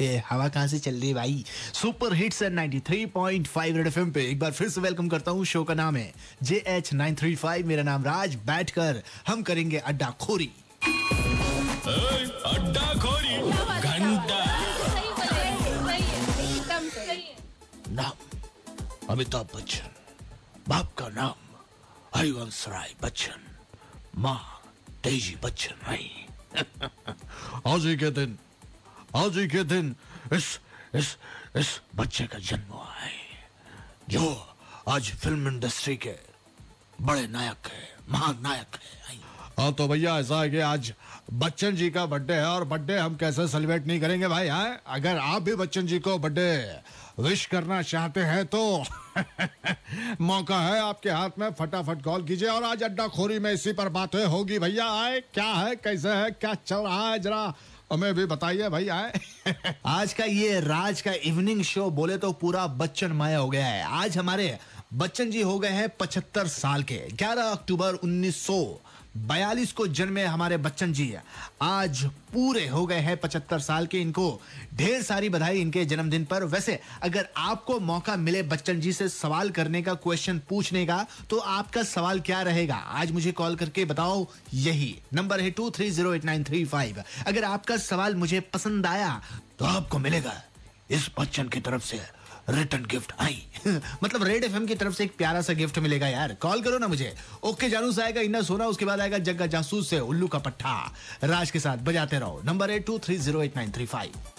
ए, हवा कहाँ से चल रही है भाई? सुपर हिट्स 93.5 रेड एफएम पे। एक बार फिर से वेलकम करता हूँ शो का नाम है J H nine three five मेरा नाम राज। बैठकर हम करेंगे अड्डा खोरी अड्डा खोरी घंटा। नाम, अमिताभ बच्चन। बाप का नाम हरिवंश राय बच्चन। माँ, तेज़ी बच्चन आई आज ही के दिन आज ही के दिन इस इस इस बच्चे का जन्म हुआ है जो आज फ़िल्म इंडस्ट्री के बड़े नायक है महान नायक है हाँ तो भैया, ऐसा है कि आज बच्चन जी का बर्थडे है और बर्थडे हम कैसे सेलिब्रेट नहीं करेंगे भाई हाँ? अगर आप भी बच्चन जी को बर्थडे विश करना चाहते हैं तो मौका है आपके हाथ में, फटाफट कॉल कीजिए और आज अड्डा खोरी में इसी पर बातें होगी। भैया, आए, क्या है, कैसे है, क्या चल रहा है, जरा हमें भी बताइए भाई, आए। आज का ये राज का इवनिंग शो बोले तो पूरा बच्चन माया हो गया है। आज हमारे बच्चन जी हो गए हैं पचहत्तर साल के। 11 अक्टूबर 1942 को जन्मे हमारे बच्चन जी। आज पूरे हो गए हैं पचहत्तर साल के। इनको ढेर सारी बधाई इनके जन्मदिन पर। वैसे, अगर आपको मौका मिले बच्चन जी से सवाल करने का क्वेश्चन पूछने का तो आपका सवाल क्या रहेगा? आज मुझे कॉल करके बताओ यही। नंबर है two three zero eight nine three five अगर आपका सवाल मुझे पसंद आया तो आपको मिलेगा इस बच्चन की तरफ़ से। रिटर्न गिफ्ट, आई। मतलब रेड एफएम की तरफ़ से एक प्यारा सा गिफ्ट मिलेगा यार। कॉल करो ना मुझे। ओके जानू से आएगा, इन्ना सोना, उसके बाद आएगा जग्गा जासूस से उल्लू का पट्टा। राज के साथ बजाते रहो। Number eight two three zero eight nine three five.